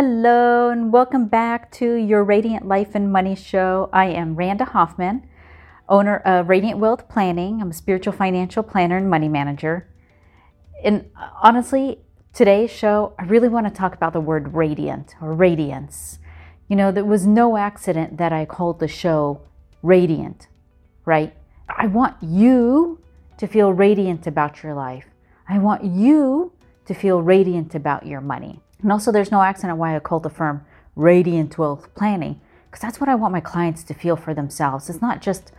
Hello, and welcome back to your Radiant Life and Money Show. I am Randa Hoffman, owner of Radiant Wealth Planning. I'm a spiritual financial planner and money manager. And honestly, today's show, I really want to talk about the word radiant or radiance. You know, there was no accident that I called the show Radiant, right? I want you to feel radiant about your life. I want you to feel radiant about your money. And also, there's no accident why I called the firm Radiant Wealth Planning, because that's what I want my clients to feel for themselves. It's not just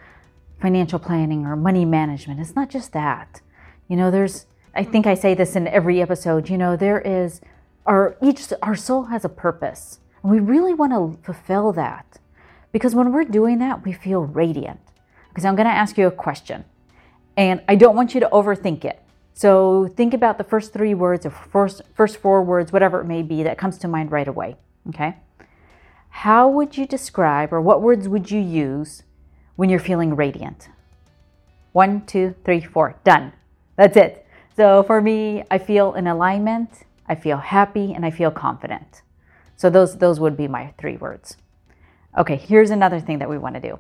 financial planning or money management, it's not just that. You know, there's, I think I say this in every episode, you know, there is, our, each, our soul has a purpose. And we really want to fulfill that. Because when we're doing that, we feel radiant. Because I'm going to ask you a question. And I don't want you to overthink it. So think about the first three words or first, first four words, whatever it may be, that comes to mind right away. Okay? How would you describe or what words would you use when you're feeling radiant? One, two, three, four. Done. That's it. So for me, I feel in alignment, I feel happy, and I feel confident. So those those would be my three words. Okay, here's another thing that we want to do.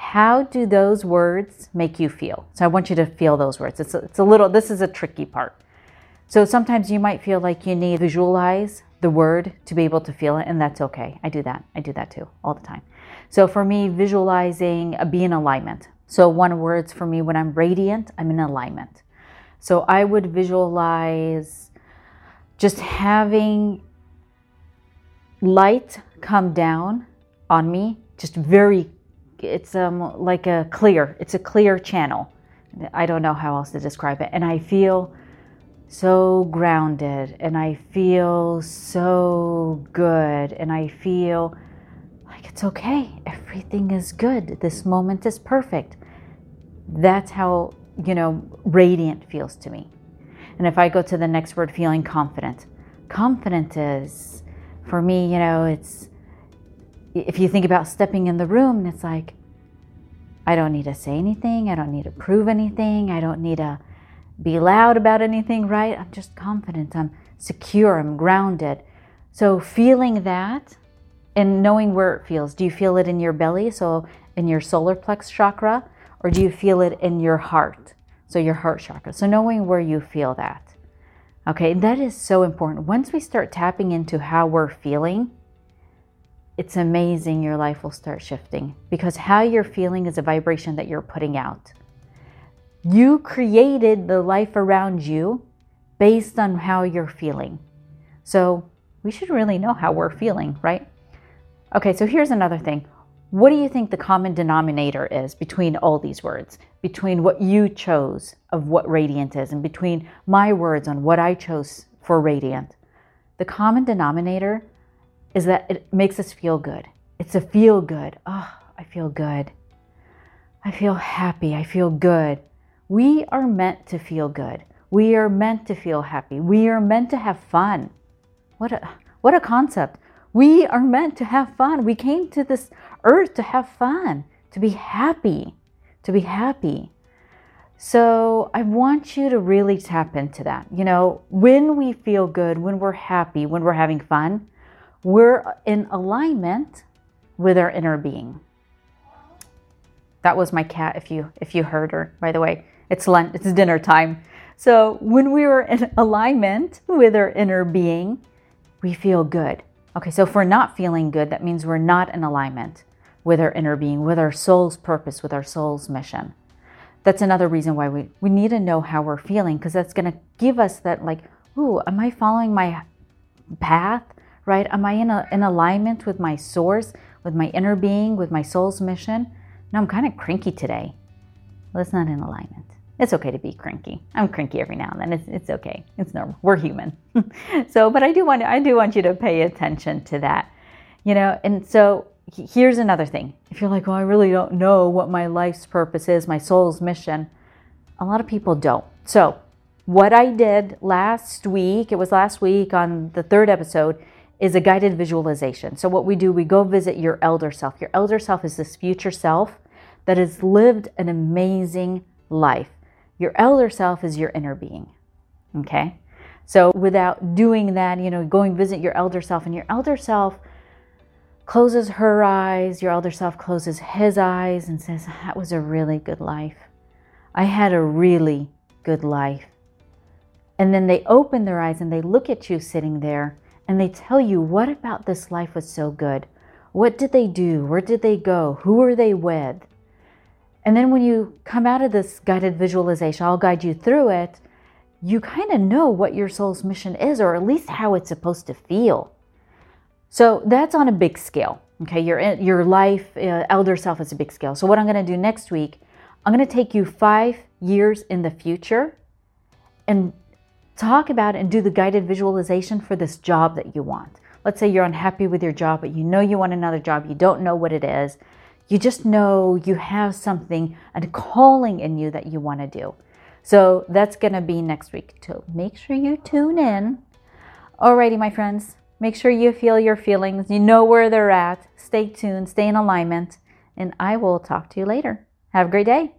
How do those words make you feel? So I want you to feel those words. It's a, it's a little, this is a tricky part. So sometimes you might feel like you need to visualize the word to be able to feel it, and that's okay. I do that. I do that too all the time. So for me, visualizing a be in alignment. So one words for me when I'm radiant, I'm in alignment. So I would visualize just having light come down on me, just very it's um, like a clear, it's a clear channel. I don't know how else to describe it. And I feel so grounded and I feel so good and I feel like it's okay. Everything is good. This moment is perfect. That's how, you know, radiant feels to me. And if I go to the next word, feeling confident, confident is for me, you know, it's if you think about stepping in the room, it's like, I don't need to say anything. I don't need to prove anything. I don't need to be loud about anything, right? I'm just confident. I'm secure. I'm grounded. So, feeling that and knowing where it feels. Do you feel it in your belly? So, in your solar plex chakra? Or do you feel it in your heart? So, your heart chakra. So, knowing where you feel that. Okay, that is so important. Once we start tapping into how we're feeling, it's amazing your life will start shifting because how you're feeling is a vibration that you're putting out. You created the life around you based on how you're feeling. So we should really know how we're feeling, right? Okay, so here's another thing. What do you think the common denominator is between all these words? Between what you chose of what radiant is and between my words on what I chose for radiant? The common denominator is that it makes us feel good. It's a feel good. Oh, I feel good. I feel happy. I feel good. We are meant to feel good. We are meant to feel happy. We are meant to have fun. What a what a concept. We are meant to have fun. We came to this earth to have fun, to be happy, to be happy. So I want you to really tap into that. You know, when we feel good, when we're happy, when we're having fun, we're in alignment with our inner being. That was my cat if you if you heard her by the way. It's lunch it's dinner time. So when we are in alignment with our inner being, we feel good. Okay, so if we're not feeling good, that means we're not in alignment with our inner being, with our soul's purpose, with our soul's mission. That's another reason why we, we need to know how we're feeling because that's going to give us that, like, ooh, am I following my path? Right? Am I in, a, in alignment with my source, with my inner being, with my soul's mission? No, I'm kind of cranky today. Well, it's not in alignment. It's okay to be cranky. I'm cranky every now and then. It's, it's okay. It's normal. We're human. so, but I do want I do want you to pay attention to that. You know, and so here's another thing. If you're like, "Oh, I really don't know what my life's purpose is, my soul's mission." A lot of people don't. So, what I did last week, it was last week on the third episode, is a guided visualization. So, what we do, we go visit your elder self. Your elder self is this future self that has lived an amazing life. Your elder self is your inner being. Okay? So without doing that, you know, going visit your elder self and your elder self closes her eyes, your elder self closes his eyes and says, That was a really good life. I had a really good life. And then they open their eyes and they look at you sitting there and they tell you, What about this life was so good? What did they do? Where did they go? Who were they with? And then when you come out of this guided visualization, I'll guide you through it, you kind of know what your soul's mission is, or at least how it's supposed to feel. So that's on a big scale. Okay, your your life, uh, elder self is a big scale. So what I'm going to do next week, I'm going to take you five years in the future, and talk about and do the guided visualization for this job that you want. Let's say you're unhappy with your job, but you know you want another job. You don't know what it is. You just know you have something, and calling in you that you want to do. So that's going to be next week. So make sure you tune in. Alrighty, my friends. Make sure you feel your feelings. You know where they're at. Stay tuned, stay in alignment, and I will talk to you later. Have a great day.